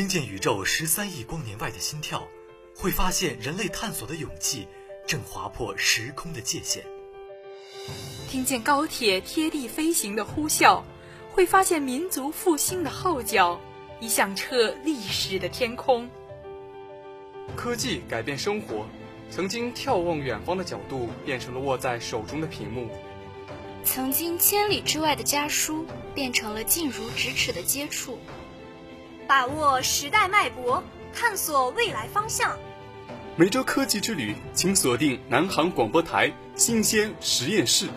听见宇宙十三亿光年外的心跳，会发现人类探索的勇气正划破时空的界限；听见高铁贴地飞行的呼啸，会发现民族复兴的号角已响彻历史的天空。科技改变生活，曾经眺望远方的角度变成了握在手中的屏幕，曾经千里之外的家书变成了近如咫尺的接触。把握时代脉搏，探索未来方向。每周科技之旅，请锁定南航广播台新鲜实验室。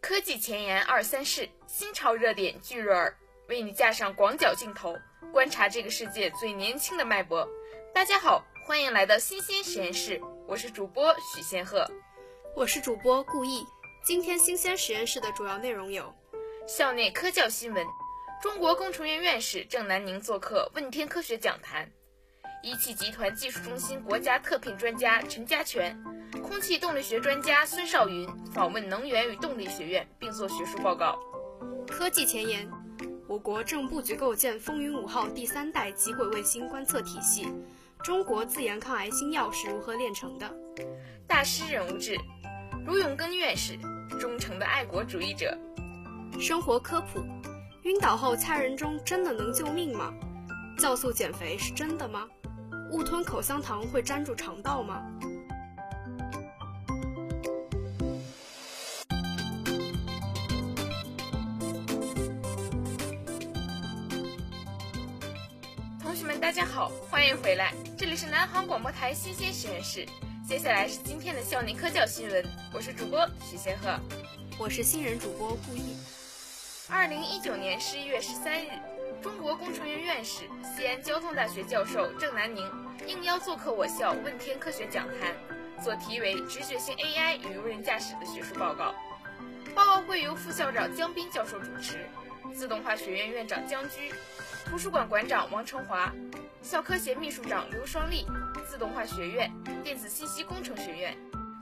科技前沿二三事，新潮热点聚入耳。为你架上广角镜头，观察这个世界最年轻的脉搏。大家好，欢迎来到新鲜实验室，我是主播许仙鹤，我是主播顾毅。今天新鲜实验室的主要内容有：校内科教新闻，中国工程院院士郑南宁做客问天科学讲坛；一汽集团技术中心国家特聘专家陈家全，空气动力学专家孙少云访问能源与动力学院并做学术报告。科技前沿。我国正布局构建风云五号第三代极轨卫星观测体系。中国自研抗癌新药是如何炼成的？大师人物志，卢永根院士，忠诚的爱国主义者。生活科普，晕倒后掐人中真的能救命吗？酵素减肥是真的吗？误吞口香糖会粘住肠道吗？大家好，欢迎回来，这里是南航广播台新鲜实验室。接下来是今天的校内科教新闻，我是主播许仙鹤，我是新人主播顾毅。二零一九年十一月十三日，中国工程院院士、西安交通大学教授郑南宁应邀做客我校问天科学讲坛，做题为“直觉性 AI 与无人驾驶”的学术报告。报告会由副校长姜斌教授主持，自动化学院院长姜居。图书馆馆长王成华，校科协秘书长刘双丽，自动化学院、电子信息工程学院、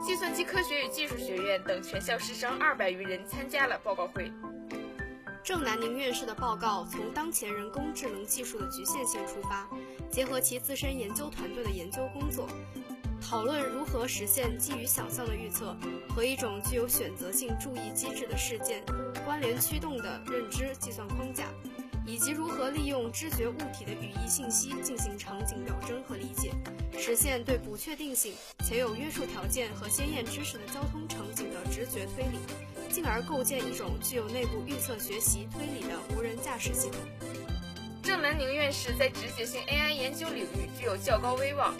计算机科学与技术学院等全校师生二百余人参加了报告会。郑南宁院士的报告从当前人工智能技术的局限性出发，结合其自身研究团队的研究工作，讨论如何实现基于想象的预测和一种具有选择性注意机制的事件关联驱动的认知计算框架。以及如何利用知觉物体的语义信息进行场景表征和理解，实现对不确定性且有约束条件和先验知识的交通场景的直觉推理，进而构建一种具有内部预测学习推理的无人驾驶系统。郑南宁院士在直觉性 AI 研究领域具有较高威望，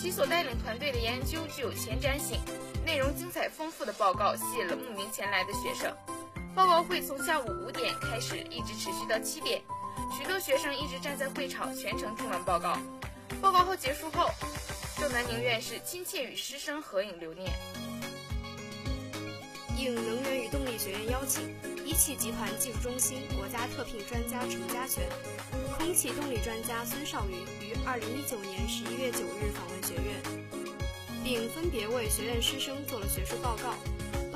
其所带领团队的研究具有前瞻性，内容精彩丰富的报告吸引了慕名前来的学生。报告会从下午五点开始，一直持续到七点。许多学生一直站在会场，全程听完报告。报告后结束后，郑南宁院士亲切与师生合影留念。应能源与动力学院邀请，一汽集团技术中心国家特聘专家陈家全、空气动力专家孙少云于二零一九年十一月九日访问学院，并分别为学院师生做了学术报告。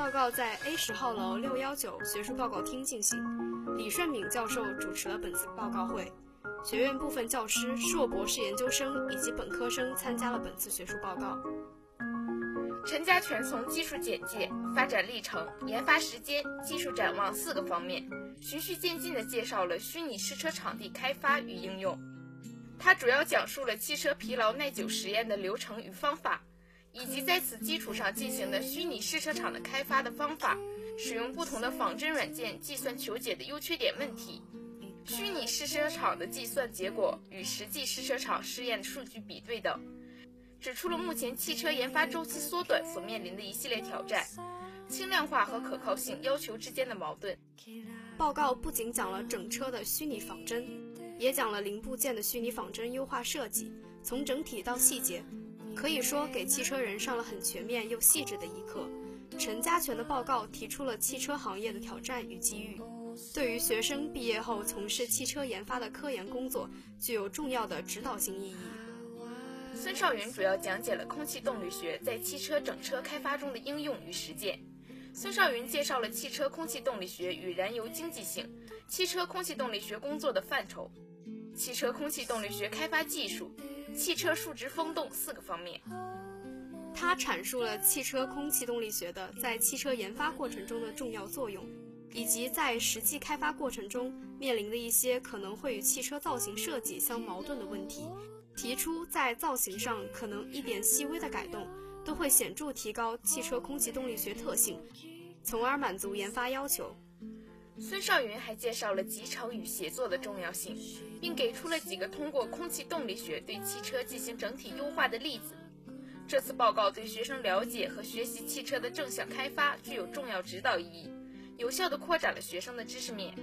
报告在 A 十号楼六幺九学术报告厅进行，李顺敏教授主持了本次报告会。学院部分教师、硕博士研究生以及本科生参加了本次学术报告。陈家全从技术简介、发展历程、研发时间、技术展望四个方面，循序渐进地介绍了虚拟试车场地开发与应用。他主要讲述了汽车疲劳耐久实验的流程与方法。以及在此基础上进行的虚拟试车场的开发的方法，使用不同的仿真软件计算求解的优缺点问题，虚拟试车场的计算结果与实际试车场试验数据比对等，指出了目前汽车研发周期缩短所面临的一系列挑战，轻量化和可靠性要求之间的矛盾。报告不仅讲了整车的虚拟仿真，也讲了零部件的虚拟仿真优化设计，从整体到细节。可以说给汽车人上了很全面又细致的一课。陈家全的报告提出了汽车行业的挑战与机遇，对于学生毕业后从事汽车研发的科研工作具有重要的指导性意义。孙少云主要讲解了空气动力学在汽车整车开发中的应用与实践。孙少云介绍了汽车空气动力学与燃油经济性、汽车空气动力学工作的范畴、汽车空气动力学开发技术、汽车数值风洞四个方面。他阐述了汽车空气动力学的在汽车研发过程中的重要作用，以及在实际开发过程中面临的一些可能会与汽车造型设计相矛盾的问题，提出在造型上可能一点细微的改动都会显著提高汽车空气动力学特性，从而满足研发要求。孙少云还介绍了集成与协作的重要性，并给出了几个通过空气动力学对汽车进行整体优化的例子。这次报告对学生了解和学习汽车的正向开发具有重要指导意义，有效地扩展了学生的知识面。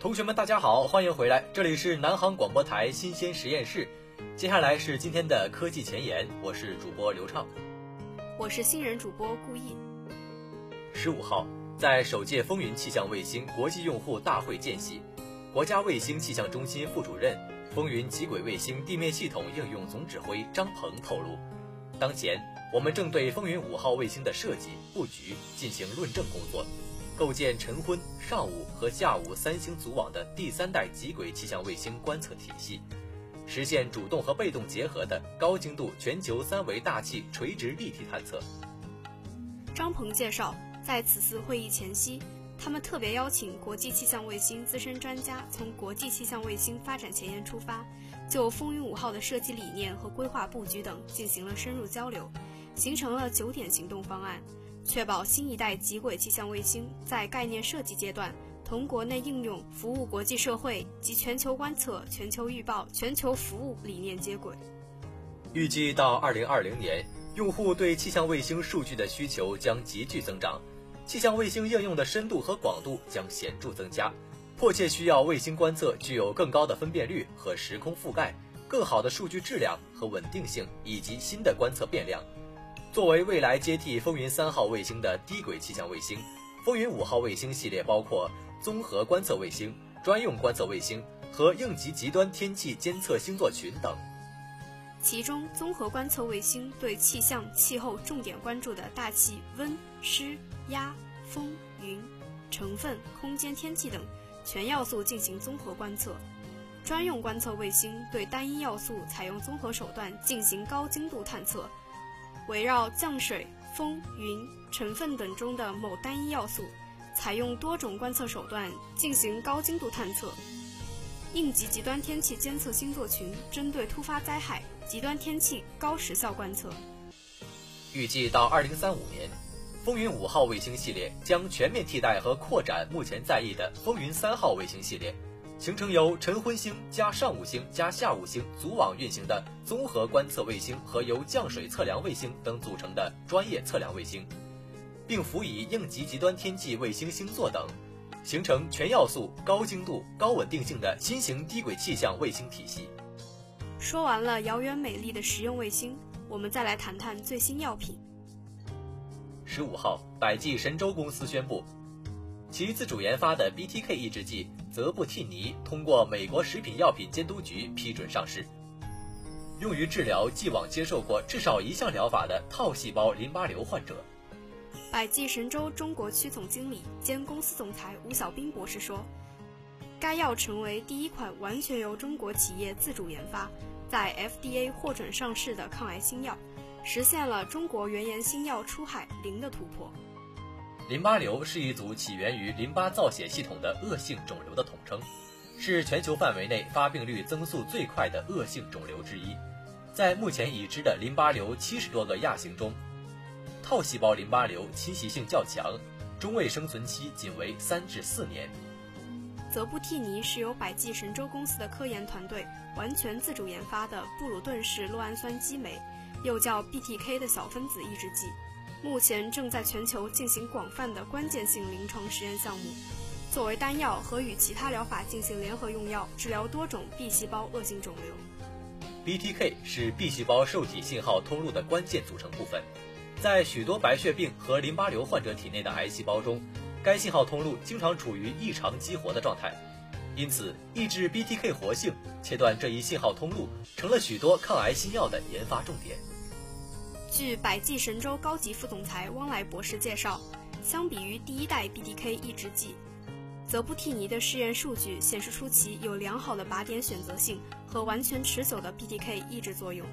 同学们，大家好，欢迎回来，这里是南航广播台新鲜实验室。接下来是今天的科技前沿，我是主播刘畅，我是新人主播顾毅。十五号，在首届风云气象卫星国际用户大会间隙，国家卫星气象中心副主任、风云极轨卫星地面系统应用总指挥张鹏透露，当前我们正对风云五号卫星的设计布局进行论证工作，构建晨昏、上午和下午三星组网的第三代极轨气象卫星观测体系。实现主动和被动结合的高精度全球三维大气垂直立体探测。张鹏介绍，在此次会议前夕，他们特别邀请国际气象卫星资深专家从国际气象卫星发展前沿出发，就风云五号的设计理念和规划布局等进行了深入交流，形成了九点行动方案，确保新一代极轨气象卫星在概念设计阶段。同国内应用、服务国际社会及全球观测、全球预报、全球服务理念接轨。预计到二零二零年，用户对气象卫星数据的需求将急剧增长，气象卫星应用的深度和广度将显著增加，迫切需要卫星观测具有更高的分辨率和时空覆盖、更好的数据质量和稳定性以及新的观测变量。作为未来接替风云三号卫星的低轨气象卫星，风云五号卫星系列包括。综合观测卫星、专用观测卫星和应急极端天气监测星座群等。其中，综合观测卫星对气象、气候重点关注的大气温、湿、压、风、云、成分、空间天气等全要素进行综合观测；专用观测卫星对单一要素采用综合手段进行高精度探测，围绕降水、风、云、成分等中的某单一要素。采用多种观测手段进行高精度探测，应急极端天气监测星座群针对突发灾害、极端天气高时效观测。预计到二零三五年，风云五号卫星系列将全面替代和扩展目前在役的风云三号卫星系列，形成由晨昏星加上午星加下午星组网运行的综合观测卫星和由降水测量卫星等组成的专业测量卫星。并辅以应急极端天气卫星星座等，形成全要素、高精度、高稳定性的新型低轨气象卫星体系。说完了遥远美丽的实用卫星，我们再来谈谈最新药品。十五号，百济神州公司宣布，其自主研发的 BTK 抑制剂泽布替尼通过美国食品药品监督局批准上市，用于治疗既往接受过至少一项疗法的套细胞淋巴瘤患者。百济神州中国区总经理兼公司总裁吴小兵博士说：“该药成为第一款完全由中国企业自主研发、在 FDA 获准上市的抗癌新药，实现了中国原研新药出海零的突破。”淋巴瘤是一组起源于淋巴造血系统的恶性肿瘤的统称，是全球范围内发病率增速最快的恶性肿瘤之一。在目前已知的淋巴瘤七十多个亚型中，套细胞淋巴瘤侵袭性较强，中位生存期仅为三至四年。泽布替尼是由百济神州公司的科研团队完全自主研发的布鲁顿式酪氨酸激酶，又叫 BTK 的小分子抑制剂，目前正在全球进行广泛的关键性临床实验项目，作为单药和与其他疗法进行联合用药，治疗多种 B 细胞恶性肿瘤。BTK 是 B 细胞受体信号通路的关键组成部分，在许多白血病和淋巴瘤患者体内的癌细胞中，该信号通路经常处于异常激活的状态。因此，抑制 BTK 活性，切断这一信号通路，成了许多抗癌新药的研发重点。据百济神州高级副总裁汪来博士介绍，相比于第一代 BTK 抑制剂，泽布替尼的试验数据显示出其有良好的靶点选择性和完全持久的 BTK 抑制作用。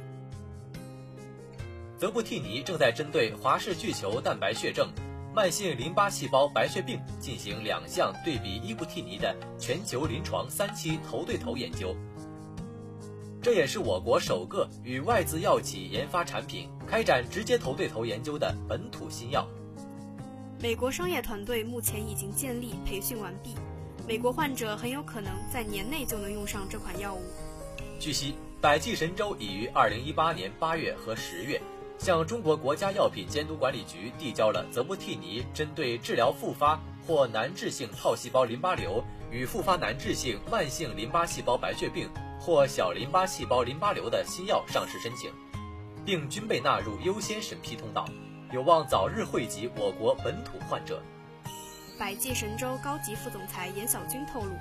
泽布替尼正在针对华氏巨球蛋白血症。慢性淋巴细胞白血病进行两项对比伊布替尼的全球临床三期头对头研究，这也是我国首个与外资药企研发产品开展直接头对头研究的本土新药。美国商业团队目前已经建立、培训完毕，美国患者很有可能在年内就能用上这款药物。据悉，百济神州已于二零一八年八月和十月。向中国国家药品监督管理局递交了泽布替尼针对治疗复发或难治性套细胞淋巴瘤与复发难治性慢性淋巴细胞白血病或小淋巴细胞淋巴瘤的新药上市申请，并均被纳入优先审批通道，有望早日惠及我国本土患者。百济神州高级副总裁严小军透露，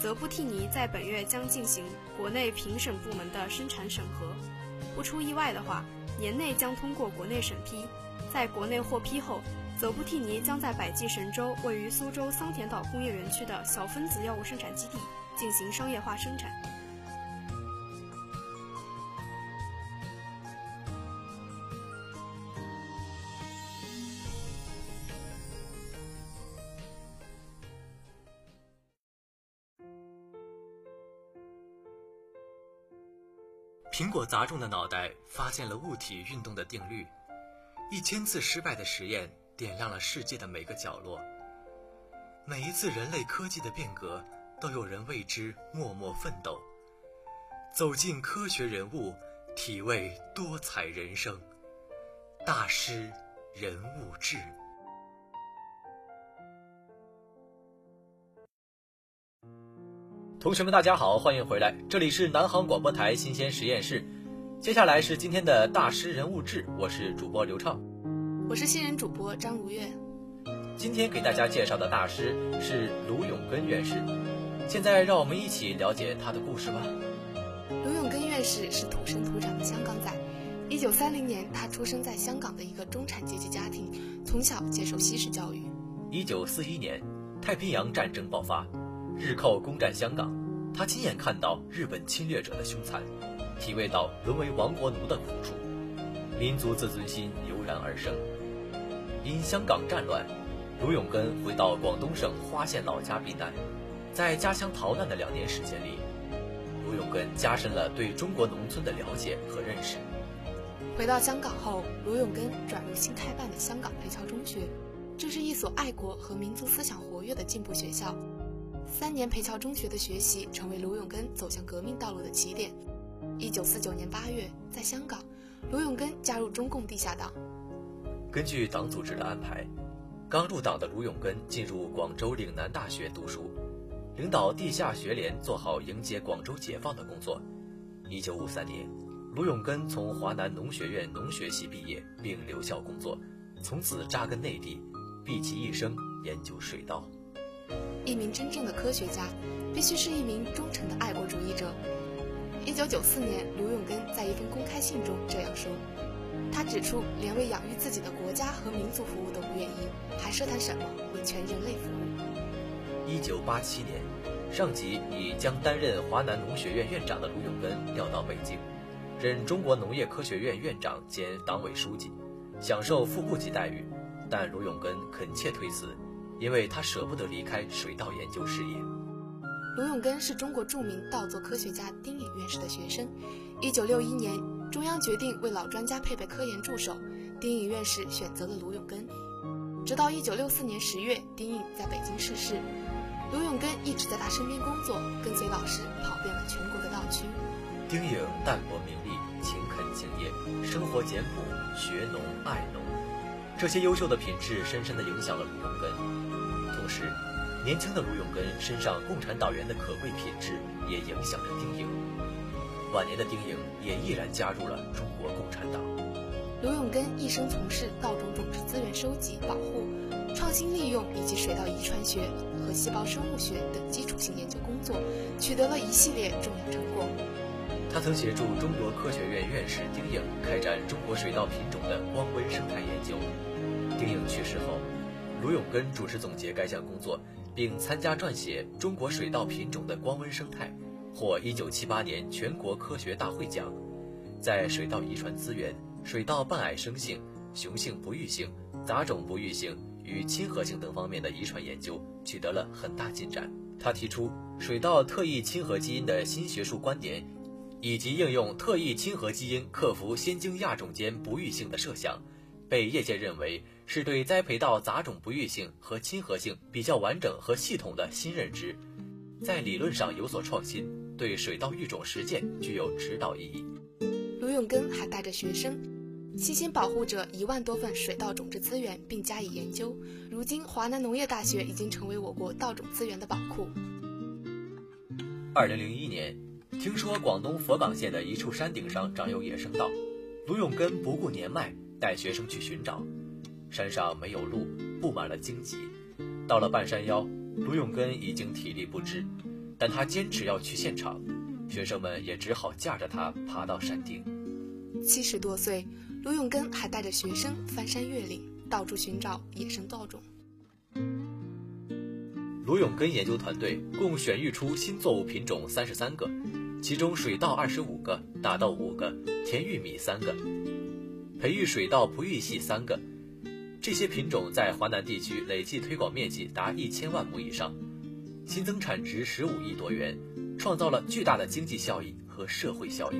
泽布替尼在本月将进行国内评审部门的生产审核，不出意外的话。年内将通过国内审批，在国内获批后，泽布替尼将在百济神州位于苏州桑田岛工业园区的小分子药物生产基地进行商业化生产。苹果砸中的脑袋发现了物体运动的定律，一千次失败的实验点亮了世界的每个角落。每一次人类科技的变革，都有人为之默默奋斗。走进科学人物，体味多彩人生。大师人物志。同学们，大家好，欢迎回来，这里是南航广播台新鲜实验室。接下来是今天的大师人物志，我是主播刘畅，我是新人主播张如月。今天给大家介绍的大师是卢永根院士。现在让我们一起了解他的故事吧。卢永根院士是土生土长的香港仔。一九三零年，他出生在香港的一个中产阶级家庭，从小接受西式教育。一九四一年，太平洋战争爆发。日寇攻占香港，他亲眼看到日本侵略者的凶残，体味到沦为亡国奴的苦楚，民族自尊心油然而生。因香港战乱，卢永根回到广东省花县老家避难。在家乡逃难的两年时间里，卢永根加深了对中国农村的了解和认识。回到香港后，卢永根转入新开办的香港培侨中学，这是一所爱国和民族思想活跃的进步学校。三年培侨中学的学习成为卢永根走向革命道路的起点。一九四九年八月，在香港，卢永根加入中共地下党。根据党组织的安排，刚入党的卢永根进入广州岭南大学读书，领导地下学联做好迎接广州解放的工作。一九五三年，卢永根从华南农学院农学系毕业，并留校工作，从此扎根内地，毕其一生研究水稻。一名真正的科学家，必须是一名忠诚的爱国主义者。一九九四年，卢永根在一封公开信中这样说：“他指出，连为养育自己的国家和民族服务都不愿意，还奢谈什么为全人类服务？”一九八七年，上级以将担任华南农学院院长的卢永根调到北京，任中国农业科学院院长兼党委书记，享受副部级待遇，但卢永根恳切推辞。因为他舍不得离开水稻研究事业。卢永根是中国著名稻作科学家丁颖院士的学生。一九六一年，中央决定为老专家配备科研助手，丁颖院士选择了卢永根。直到一九六四年十月，丁颖在北京逝世，卢永根一直在他身边工作，跟随老师跑遍了全国的稻区。丁颖淡泊名利，勤恳敬业，生活简朴，学农爱农，这些优秀的品质深深地影响了卢永根。同时，年轻的卢永根身上共产党员的可贵品质也影响着丁颖。晚年的丁颖也毅然加入了中国共产党。卢永根一生从事稻种种子资源收集、保护、创新利用以及水稻遗传学和细胞生物学等基础性研究工作，取得了一系列重要成果。他曾协助中国科学院院士丁颖开展中国水稻品种的光温生态研究。丁颖去世后，卢永根主持总结该项工作，并参加撰写《中国水稻品种的光温生态》，获1978年全国科学大会奖，在水稻遗传资源。水稻半矮生性、雄性不育性、杂种不育性与亲和性等方面的遗传研究取得了很大进展。他提出水稻特异亲和基因的新学术观点，以及应用特异亲和基因克服先经亚种间不育性的设想，被业界认为是对栽培到杂种不育性和亲和性比较完整和系统的新认知，在理论上有所创新，对水稻育种实践具有指导意义。卢永根还带着学生。细心保护着一万多份水稻种质资源，并加以研究。如今，华南农业大学已经成为我国稻种资源的宝库。二零零一年，听说广东佛冈县的一处山顶上长有野生稻，卢永根不顾年迈，带学生去寻找。山上没有路，布满了荆棘。到了半山腰，卢永根已经体力不支，但他坚持要去现场，学生们也只好架着他爬到山顶。七十多岁。卢永根还带着学生翻山越岭，到处寻找野生稻种。卢永根研究团队共选育出新作物品种三十三个，其中水稻二十五个，大豆五个，甜玉米三个，培育水稻不育系三个。这些品种在华南地区累计推广面积达一千万亩以上，新增产值十五亿多元，创造了巨大的经济效益和社会效益。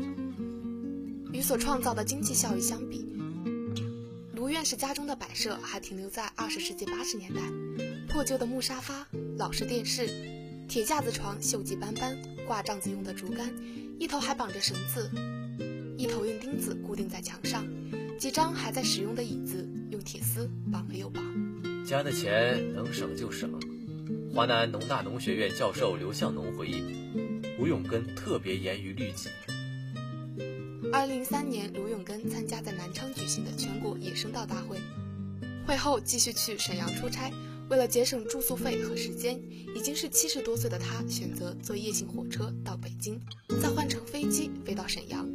与所创造的经济效益相比，卢院士家中的摆设还停留在二十世纪八十年代，破旧的木沙发、老式电视、铁架子床锈迹斑斑，挂帐子用的竹竿，一头还绑着绳子，一头用钉子固定在墙上，几张还在使用的椅子用铁丝绑了又绑。家的钱能省就省。华南农大农学院教授刘向农回忆，卢永根特别严于律己。二零零三年，卢永根参加在南昌举行的全国野生稻大会，会后继续去沈阳出差。为了节省住宿费和时间，已经是七十多岁的他选择坐夜行火车到北京，再换乘飞机飞到沈阳。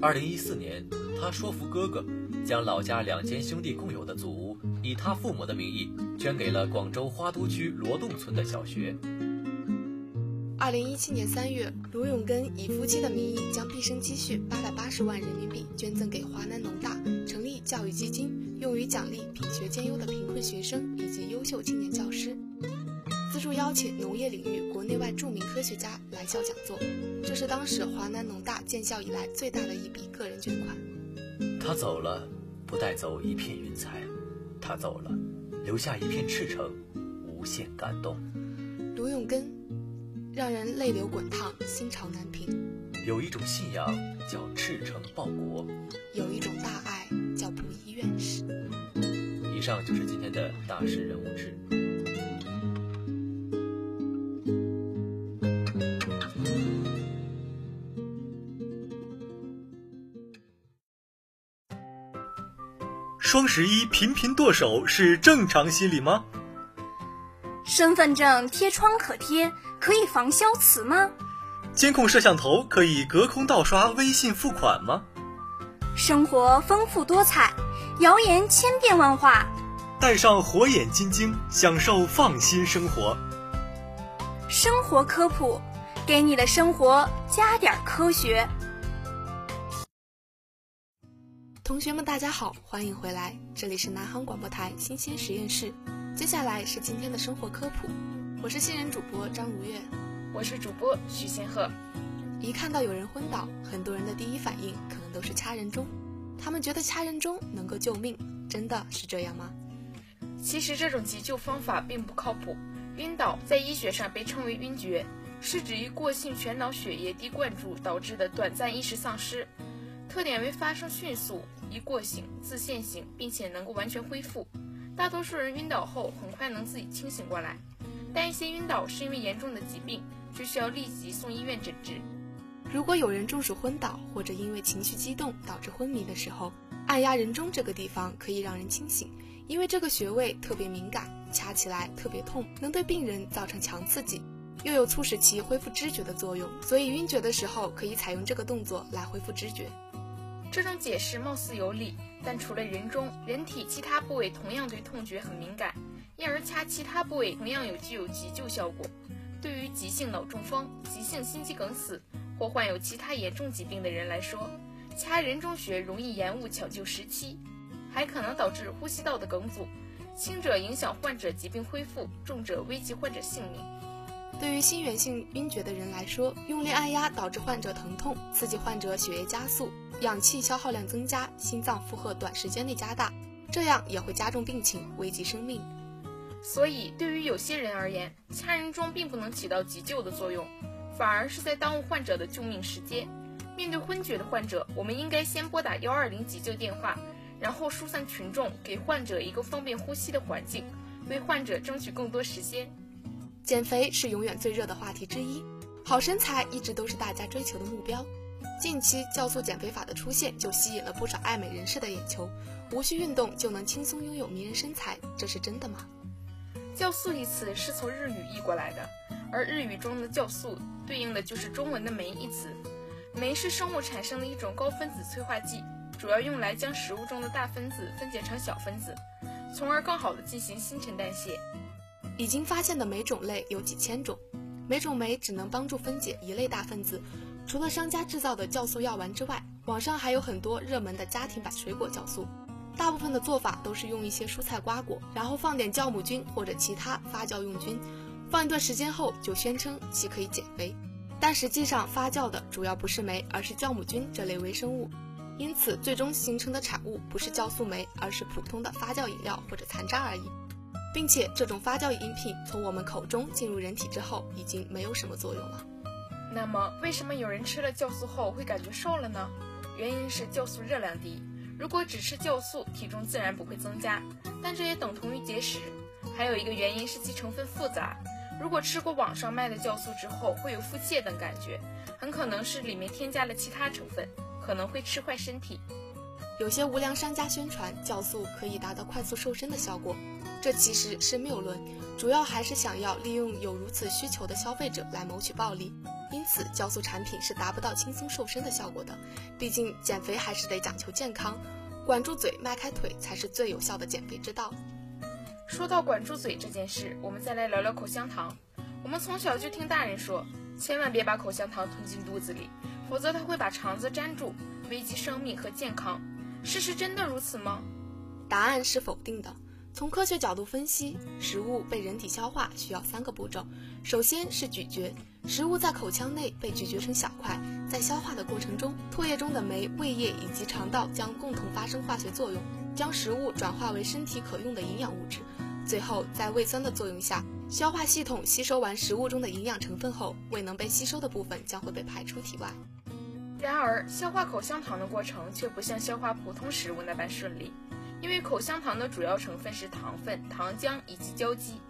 二零一四年，他说服哥哥，将老家两间兄弟共有的祖屋，以他父母的名义捐给了广州花都区罗洞村的小学。二零一七年三月，卢永根以夫妻的名义将毕生积蓄八百八十万人民币捐赠给华南农大，成立教育基金，用于奖励品学兼优的贫困学生以及优秀青年教师，资助邀请农业领域国内外著名科学家来校讲座。这是当时华南农大建校以来最大的一笔个人捐款。他走了，不带走一片云彩；他走了，留下一片赤诚，无限感动。卢永根。让人泪流滚烫，心潮难平。有一种信仰叫赤诚报国，有一种大爱叫不遗院士。以上就是今天的大师人物志。双十一频频剁手是正常心理吗？身份证贴窗可贴。可以防消磁吗？监控摄像头可以隔空盗刷微信付款吗？生活丰富多彩，谣言千变万化。戴上火眼金睛，享受放心生活。生活科普，给你的生活加点科学。同学们，大家好，欢迎回来，这里是南航广播台新鲜实验室。接下来是今天的生活科普。我是新人主播张如月，我是主播徐仙鹤。一看到有人昏倒，很多人的第一反应可能都是掐人中。他们觉得掐人中能够救命，真的是这样吗？其实这种急救方法并不靠谱。晕倒在医学上被称为晕厥，是指于过性全脑血液低灌注导致的短暂意识丧失，特点为发生迅速、一过性、自限性，并且能够完全恢复。大多数人晕倒后很快能自己清醒过来，但一些晕倒是因为严重的疾病，就需要立即送医院诊治。如果有人中暑昏倒，或者因为情绪激动导致昏迷的时候，按压人中这个地方可以让人清醒，因为这个穴位特别敏感，掐起来特别痛，能对病人造成强刺激，又有促使其恢复知觉的作用，所以晕厥的时候可以采用这个动作来恢复知觉。这种解释貌似有理，但除了人中，人体其他部位同样对痛觉很敏感，因而掐其他部位同样有具有急救效果。对于急性脑中风、急性心肌梗死。或患有其他严重疾病的人来说，掐人中穴容易延误抢救时期，还可能导致呼吸道的梗阻，轻者影响患者疾病恢复，重者危及患者性命。对于心源性晕厥的人来说，用力按压导致患者疼痛，刺激患者血液加速，氧气消耗量增加，心脏负荷短时间内加大，这样也会加重病情，危及生命。所以，对于有些人而言，掐人中并不能起到急救的作用。反而是在耽误患者的救命时间。面对昏厥的患者，我们应该先拨打幺二零急救电话，然后疏散群众，给患者一个方便呼吸的环境，为患者争取更多时间。减肥是永远最热的话题之一，好身材一直都是大家追求的目标。近期酵素减肥法的出现，就吸引了不少爱美人士的眼球。无需运动就能轻松拥有迷人身材，这是真的吗？酵素一词是从日语译过来的。而日语中的酵素对应的就是中文的酶一词，酶是生物产生的一种高分子催化剂，主要用来将食物中的大分子分解成小分子，从而更好的进行新陈代谢。已经发现的酶种类有几千种，每种酶只能帮助分解一类大分子。除了商家制造的酵素药丸之外，网上还有很多热门的家庭版水果酵素，大部分的做法都是用一些蔬菜瓜果，然后放点酵母菌或者其他发酵用菌。放一段时间后，就宣称其可以减肥，但实际上发酵的主要不是酶，而是酵母菌这类微生物，因此最终形成的产物不是酵素酶，而是普通的发酵饮料或者残渣而已，并且这种发酵饮品从我们口中进入人体之后，已经没有什么作用了。那么，为什么有人吃了酵素后会感觉瘦了呢？原因是酵素热量低，如果只吃酵素，体重自然不会增加，但这也等同于节食。还有一个原因是其成分复杂。如果吃过网上卖的酵素之后会有腹泻等感觉，很可能是里面添加了其他成分，可能会吃坏身体。有些无良商家宣传酵素可以达到快速瘦身的效果，这其实是谬论，主要还是想要利用有如此需求的消费者来谋取暴利。因此，酵素产品是达不到轻松瘦身的效果的。毕竟减肥还是得讲求健康，管住嘴，迈开腿才是最有效的减肥之道。说到管住嘴这件事，我们再来聊聊口香糖。我们从小就听大人说，千万别把口香糖吞进肚子里，否则它会把肠子粘住，危及生命和健康。事实真的如此吗？答案是否定的。从科学角度分析，食物被人体消化需要三个步骤。首先是咀嚼，食物在口腔内被咀嚼成小块，在消化的过程中，唾液中的酶、胃液以及肠道将共同发生化学作用，将食物转化为身体可用的营养物质。最后，在胃酸的作用下，消化系统吸收完食物中的营养成分后，未能被吸收的部分将会被排出体外。然而，消化口香糖的过程却不像消化普通食物那般顺利，因为口香糖的主要成分是糖分、糖浆以及胶基。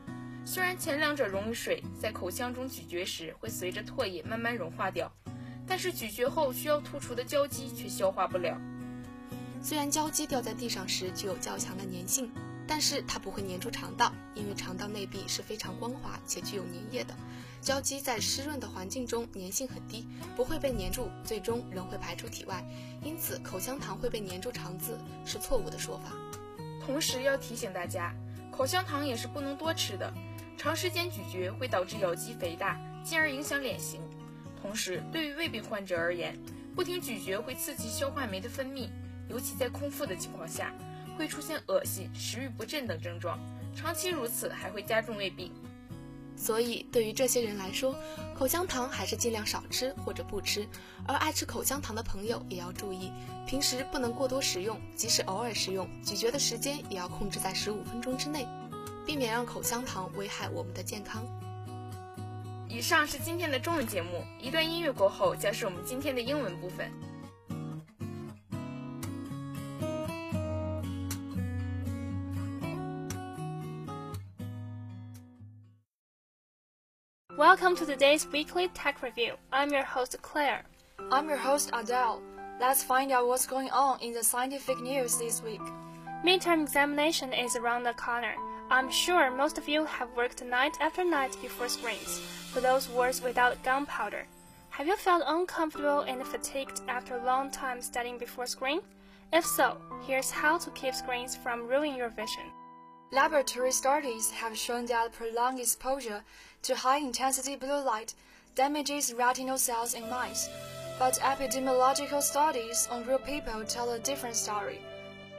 虽然前两者溶于水，在口腔中咀嚼时会随着唾液慢慢融化掉，但是咀嚼后需要吐出的胶基却消化不了。虽然胶基掉在地上时具有较强的粘性。但是它不会粘住肠道，因为肠道内壁是非常光滑且具有粘液的。胶基在湿润的环境中粘性很低，不会被粘住，最终仍会排出体外。因此，口香糖会被粘住肠子是错误的说法。同时要提醒大家，口香糖也是不能多吃的，长时间咀嚼会导致咬肌肥大，进而影响脸型。同时，对于胃病患者而言，不停咀嚼会刺激消化酶的分泌，尤其在空腹的情况下。会出现恶心、食欲不振等症状，长期如此还会加重胃病。所以，对于这些人来说，口香糖还是尽量少吃或者不吃。而爱吃口香糖的朋友也要注意，平时不能过多食用，即使偶尔食用，咀嚼的时间也要控制在十五分钟之内，避免让口香糖危害我们的健康。以上是今天的中文节目，一段音乐过后将是我们今天的英文部分。Welcome to today's weekly tech review. I'm your host Claire. I'm your host Adele. Let's find out what's going on in the scientific news this week. Midterm examination is around the corner. I'm sure most of you have worked night after night before screens, for those words without gunpowder. Have you felt uncomfortable and fatigued after a long time studying before screen? If so, here's how to keep screens from ruining your vision. Laboratory studies have shown that prolonged exposure to high-intensity blue light damages retinal cells in mice, but epidemiological studies on real people tell a different story.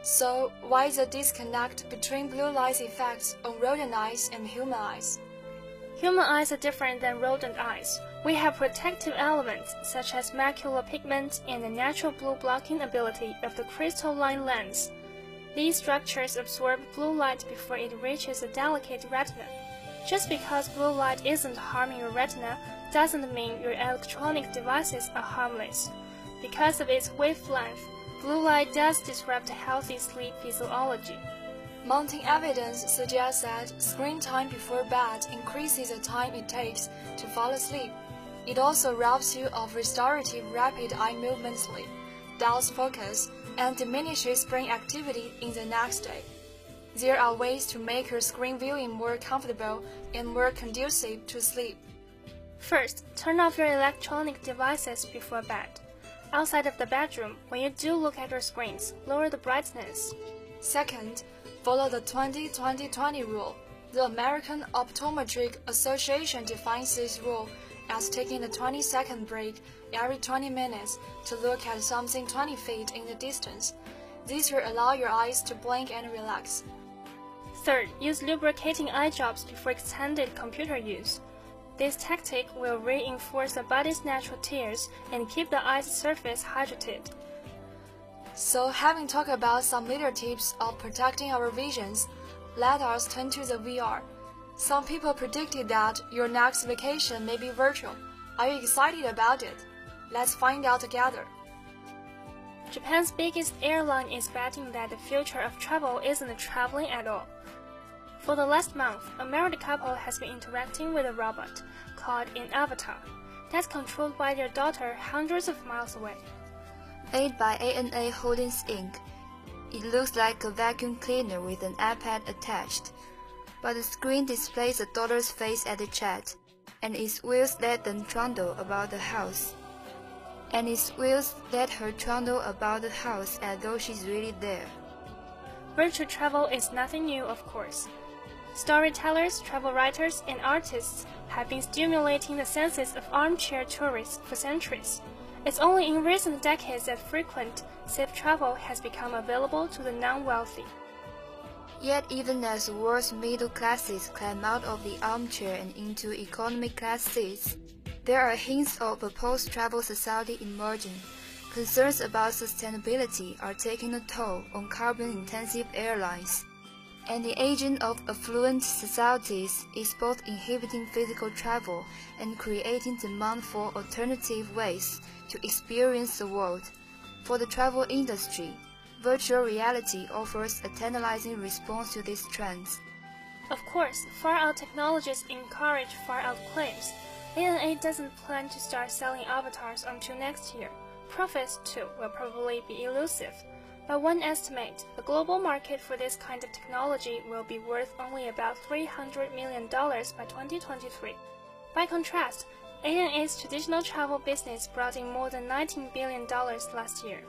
So, why is the disconnect between blue light's effects on rodent eyes and human eyes? Human eyes are different than rodent eyes. We have protective elements such as macular pigment and the natural blue blocking ability of the crystalline lens. These structures absorb blue light before it reaches the delicate retina. Just because blue light isn't harming your retina doesn't mean your electronic devices are harmless. Because of its wavelength, blue light does disrupt healthy sleep physiology. Mounting evidence suggests that screen time before bed increases the time it takes to fall asleep. It also robs you of restorative rapid eye movement sleep, dulls focus, and diminishes brain activity in the next day. There are ways to make your screen viewing more comfortable and more conducive to sleep. First, turn off your electronic devices before bed. Outside of the bedroom, when you do look at your screens, lower the brightness. Second, follow the 20-20-20 rule. The American Optometric Association defines this rule as taking a 20 second break every 20 minutes to look at something 20 feet in the distance. This will allow your eyes to blink and relax. Third, use lubricating eye drops before extended computer use. This tactic will reinforce the body's natural tears and keep the eye's surface hydrated. So, having talked about some little tips of protecting our visions, let us turn to the VR. Some people predicted that your next vacation may be virtual. Are you excited about it? Let's find out together. Japan's biggest airline is betting that the future of travel isn't traveling at all. For the last month, a married couple has been interacting with a robot called an avatar that's controlled by their daughter hundreds of miles away. Made by ANA Holdings Inc., it looks like a vacuum cleaner with an iPad attached, but the screen displays the daughter's face at the chat, and its wheels let them trundle about the house. And its wheels let her trundle about the house as though she's really there. Virtual travel is nothing new, of course. Storytellers, travel writers, and artists have been stimulating the senses of armchair tourists for centuries. It's only in recent decades that frequent, safe travel has become available to the non-wealthy. Yet even as the world's middle classes climb out of the armchair and into economy class seats, there are hints of a post-travel society emerging. Concerns about sustainability are taking a toll on carbon-intensive airlines. And the agent of affluent societies is both inhibiting physical travel and creating demand for alternative ways to experience the world. For the travel industry, virtual reality offers a tantalizing response to these trends. Of course, far out technologies encourage far out claims. ANA doesn't plan to start selling avatars until next year. Profits, too, will probably be elusive. By one estimate, the global market for this kind of technology will be worth only about $300 million by 2023. By contrast, ANA's traditional travel business brought in more than $19 billion last year.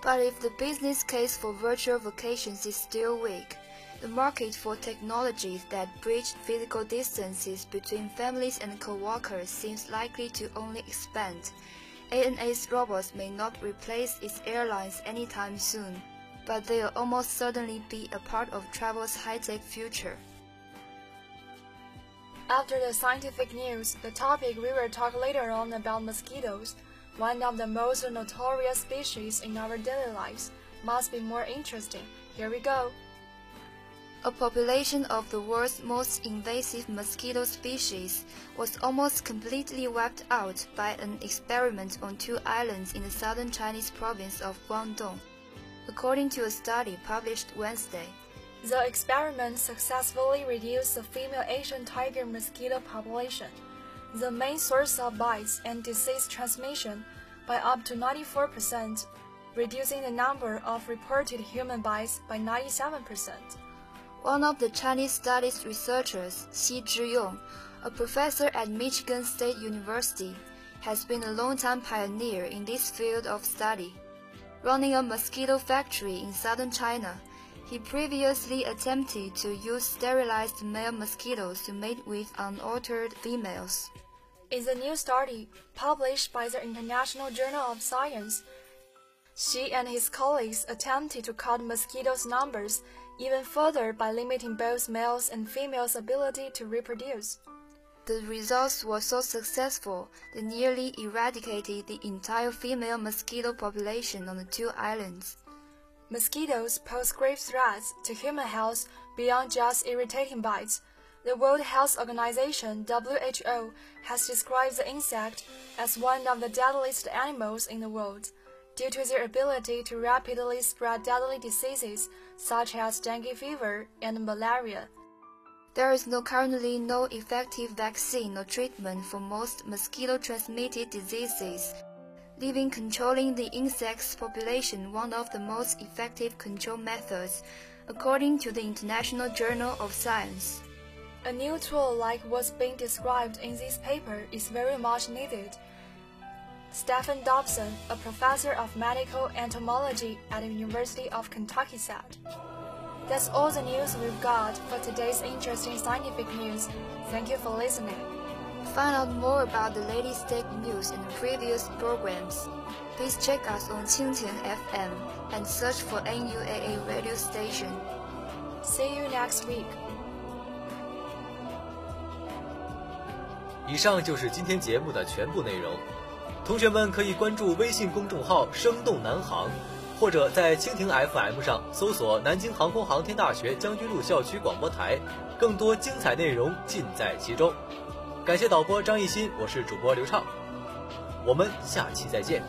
But if the business case for virtual vacations is still weak, the market for technologies that bridge physical distances between families and co-workers seems likely to only expand. ANA's robots may not replace its airlines anytime soon, but they'll almost certainly be a part of travel's high-tech future. After the scientific news, the topic we will talk later on about mosquitoes, one of the most notorious species in our daily lives, must be more interesting. Here we go. A population of the world's most invasive mosquito species was almost completely wiped out by an experiment on two islands in the southern Chinese province of Guangdong. According to a study published Wednesday, The experiment successfully reduced the female Asian tiger mosquito population, the main source of bites and disease transmission, by up to 94%, reducing the number of reported human bites by 97%. One of the Chinese studies researchers, Xi Zhiyong, a professor at Michigan State University, has been a long-time pioneer in this field of study. Running a mosquito factory in southern China, he previously attempted to use sterilized male mosquitoes to mate with unaltered females. In the new study published by the International Journal of Science, Xi and his colleagues attempted to cut mosquitoes' numbers even further by limiting both males and females' ability to reproduce. The results were so successful they nearly eradicated the entire female mosquito population on the two islands. Mosquitoes pose grave threats to human health beyond just irritating bites. The World Health Organization WHO has described the insect as one of the deadliest animals in the world due to their ability to rapidly spread deadly diseases such as dengue fever and malaria. There is no currently no effective vaccine or treatment for most mosquito-transmitted diseases, leaving controlling the insect's population one of the most effective control methods, according to the International Journal of Science. A new tool like what's being described in this paper is very much needed. Stephen Dobson, a professor of medical entomology at the University of Kentucky said. That's all the news we've got for today's interesting scientific news. Thank you for listening. Find out more about the latest tech news and previous programs. Please check us on Qingtian FM and search for NUAA radio station. See you next week. 以上就是今天节目的全部内容。 同学们可以关注微信公众号“生动南航”，或者在蜻蜓 FM 上搜索南京航空航天大学将军路校区广播台，更多精彩内容尽在其中。感谢导播张艺兴，我是主播刘畅，我们下期再见。